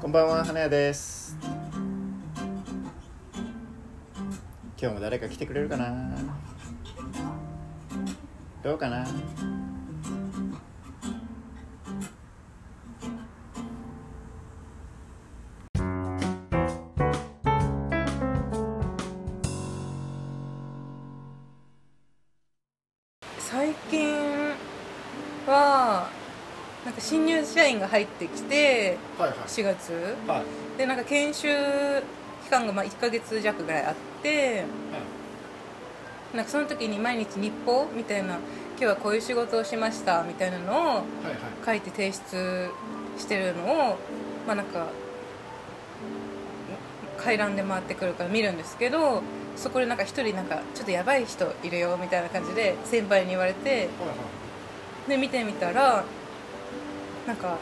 こんばんは花屋です。今日も誰か来てくれるかな？どうかな？最近はなんか新入社員が入ってきてはいはい。4月。はい。でなんか研修期間がまあ1ヶ月弱ぐらいあってなんかその時に毎日日報みたいな今日はこういう仕事をしましたみたいなのをはいはい。書いて提出してるのをまあなんか回覧で回ってくるから見るんですけどそこでなんか一人なんかちょっとやばい人いるよみたいな感じで先輩に言われてはいはい。で見てみたらなんか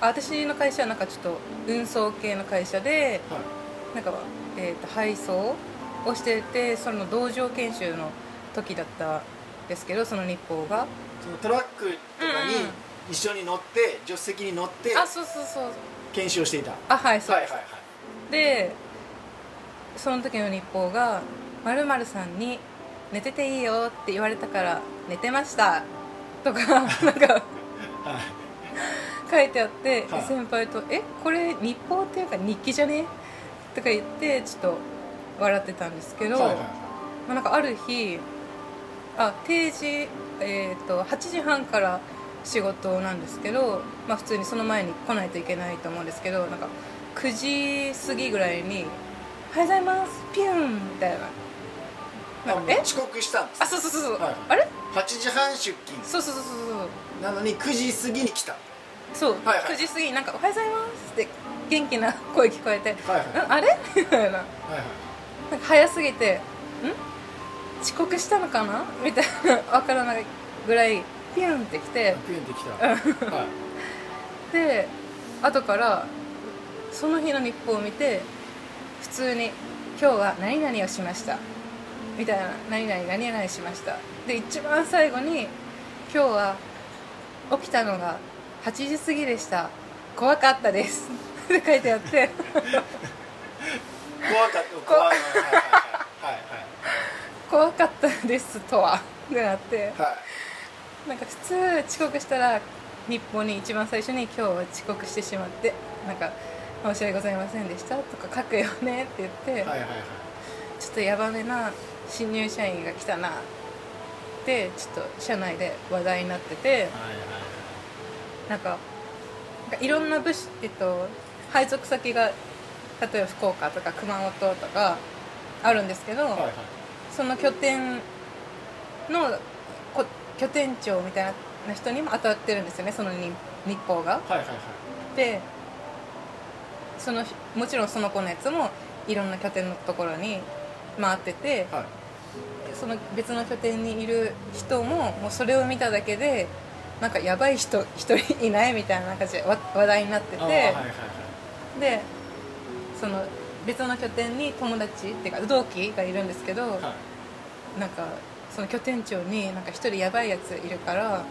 あ私の会社はなんかちょっと運送系の会社ではい。なんか、えー、と配送をしててその道場研修の時だったんですけどその日報が。そのトラックとかうんうんに一緒に乗って助手席に乗ってあそうそうそう研修をしていた。あはいそうです、はいはいはい。でその時の日報が「まるさんに寝てていいよって言われたから寝てました」とかなんか はい書いてあって、はい。先輩と「えこれ日報っていうか日記じゃね?」とか言ってちょっと笑ってたんですけど、はいはいまあ、なんかある日あ定時、えー、と8時半から仕事なんですけど、まあ、普通にその前に来ないといけないと思うんですけどなんか9時過ぎぐらいに「おはようございますピュン!」みたいな。なんかえ？遅刻したんですあそうそうそうそう、はいあれ？8時半出勤。そうそうそうそうなのに9時過ぎに来たそう、はいはい。9時過ぎになんか「おはようございます」って元気な声聞こえて「はいはい。うんあれ? 」みたいな。なんか早すぎて「ん？遅刻したのかな?」みたいな わからないぐらいピュンってきて。ピュンってきた。はい。で後からその日の日報を見て普通に「今日は何々をしました」みたいな「何々何々しました」で一番最後に「今日は起きたのが8時過ぎでした。怖かったです」って書いてあって。怖かった。怖い。はいはいはい怖かったですとは。ってなって。はい。はいなんか普通遅刻したら日報に一番最初に「今日は遅刻してしまって。なんか申し訳ございませんでした」とか書くよねって言って、はいはいはい。ちょっとヤバめな新入社員が来たなってちょっと社内で話題になってて。はいはいなんかなんかいろんな部署、えっと、配属先が例えば福岡とか熊本とかあるんですけど、はいはい。その拠点のこ拠点長みたいな人にも当たってるんですよねその日日報が。はいはいはい。でそのもちろんその子のやつもいろんな拠点のところに回っててはい。その別の拠点にいる人ももうそれを見ただけでなんかやばい人一人いないみたいな感じでわ話題になってて、はいはいはい。でその別の拠点に友達っていうか同期がいるんですけど、はい。なんかその拠点長になんか一人やばいやついるから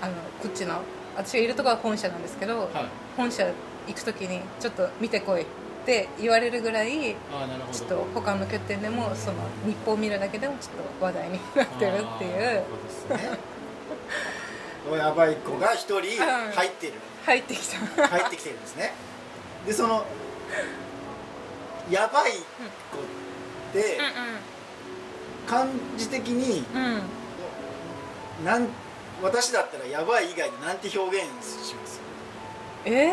あのこっちの私がいるところは本社なんですけど、はい。本社行く時にちょっと見てこいって言われるぐらいちょっと他の拠点でもその日報を見るだけでもちょっと話題になってるっていうあーなるほどですねやばい子が一人入ってる。入ってきた。入ってきてるんですね。でそのやばい子って漢字的にうん。うんなん私だったらやばい以外でなんて表現します？え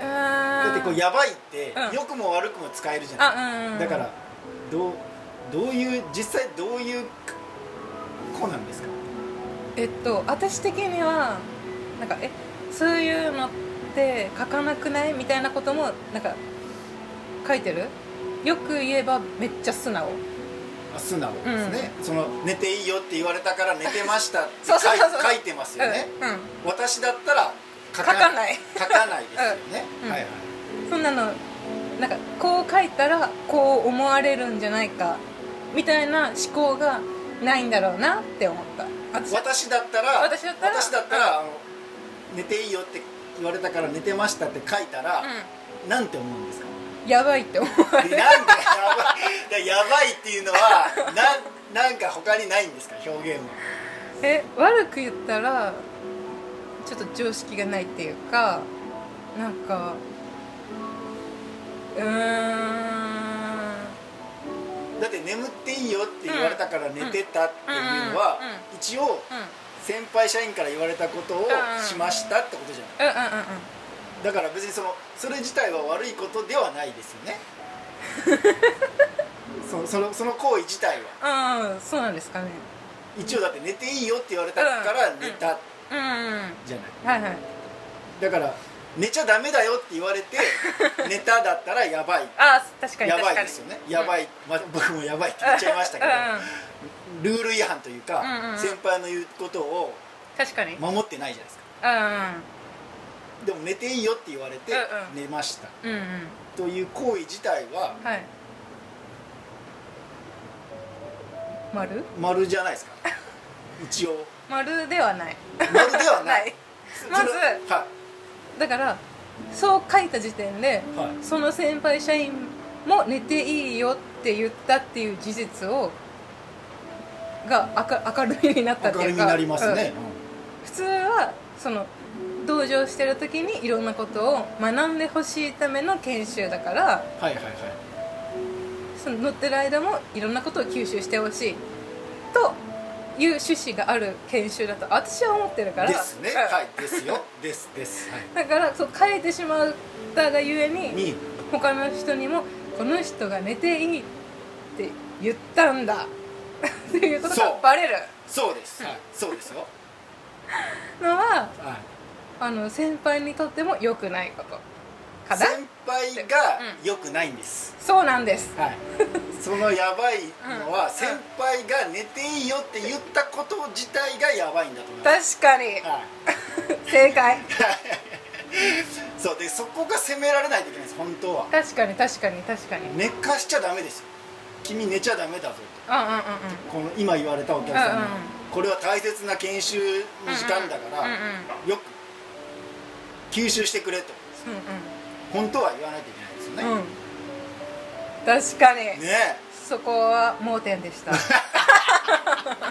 ー、だってこうやばいってうん。良くも悪くも使えるじゃない。あうんうん。だからどうどういう実際どういう子なんですか？えっと私的にはなんかえそういうのって書かなくない？みたいなこともなんか書いてる？よく言えばめっちゃ素直。あ素直ですね、その寝ていいよって言われたから寝てましたって書いてますよね、うん、うん、私だったら書書かない。書かないですよね、うん。はいはい。そんなのなんかこう書いたらこう思われるんじゃないかみたいな思考がないんだろうなって思った私私だったら私だったら私だったらあの寝ていいよって言われたから寝てましたって書いたら、なんて思うんですか？やばいって思うでなんでやばい。だやばいっていうのは ななんか他にないんですか？表現は。え悪く言ったらちょっと常識がないっていうかなんかうーんだって眠っていいよって言われたから寝てたっていうのは、一応先輩社員から言われたことをしましたってことじゃない。だから別にそのそれ自体は悪いことではないですよね。そ そのその行為自体は。うんうん。そうなんですかね。一応だって寝ていいよって言われたから寝たじゃない。はいはい。だから寝ちゃダメだよって言われて 寝ただったらやばい。あ確かにやばいですよね。やばい、まあ、僕もやばいって言っちゃいましたけどルール違反というか、うんうん先輩の言うことを確かに。うん守ってないじゃないですか。うんでも寝ていいよって言われてうんうん。寝ました。うんうん。という行為自体ははい。丸？丸じゃないですか。一応。丸ではない。丸ではない。まずはだからそう書いた時点でい、はい、その先輩社員も寝ていいよって言ったっていう事実をが明明るみになったっていうか明るみになりますね、うん。普通はその同乗してる時にいろんなことを学んでほしいための研修だからうんはいはいはい。その乗ってる間もいろんなことを吸収してほしいという趣旨がある研修だと私は思ってるからですね。うん。はい。ですよ。です。です、はだからそう書いてしまったがゆえい、にに。他の人にもこの人が寝ていいって言ったんだっていうことがバレる。そうです、はい、そうですよ、のははい、あの先輩にとっても良くないこと先輩が良くないんです、そうなんです。はい。そのやばいのはうん。先輩が寝ていいよって言ったこと自体がやばいんだと思います。確かに。はい。正解。そうでそこが責められないといけないです本当は。確かに確かに確かに。うんうんうん寝かしちゃダメですよ。君寝ちゃダメだぞと。うんこの今言われたお客さんに、うんうんうん。これは大切な研修の時間だから、うんうんよく吸収してくれと本当は言わないといけないですよね、うん、確かに。ねそこは盲点でした。